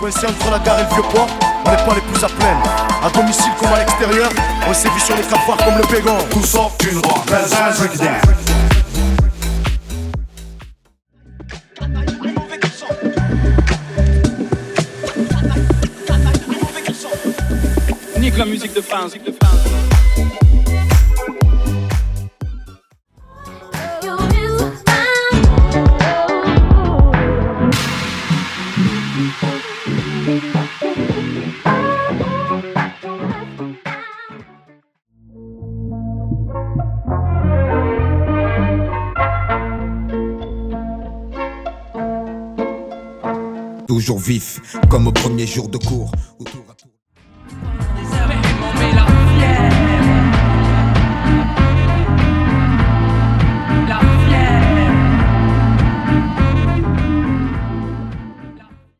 coincé entre la gare et le vieux port, on n'est pas les plus à plaindre. À domicile comme à l'extérieur, on s'est vu sur les cafards comme le pégon. Tout sort d'une roi. Nique la musique de fin, musique de fin. Toujours vif, comme au premier jour de cours.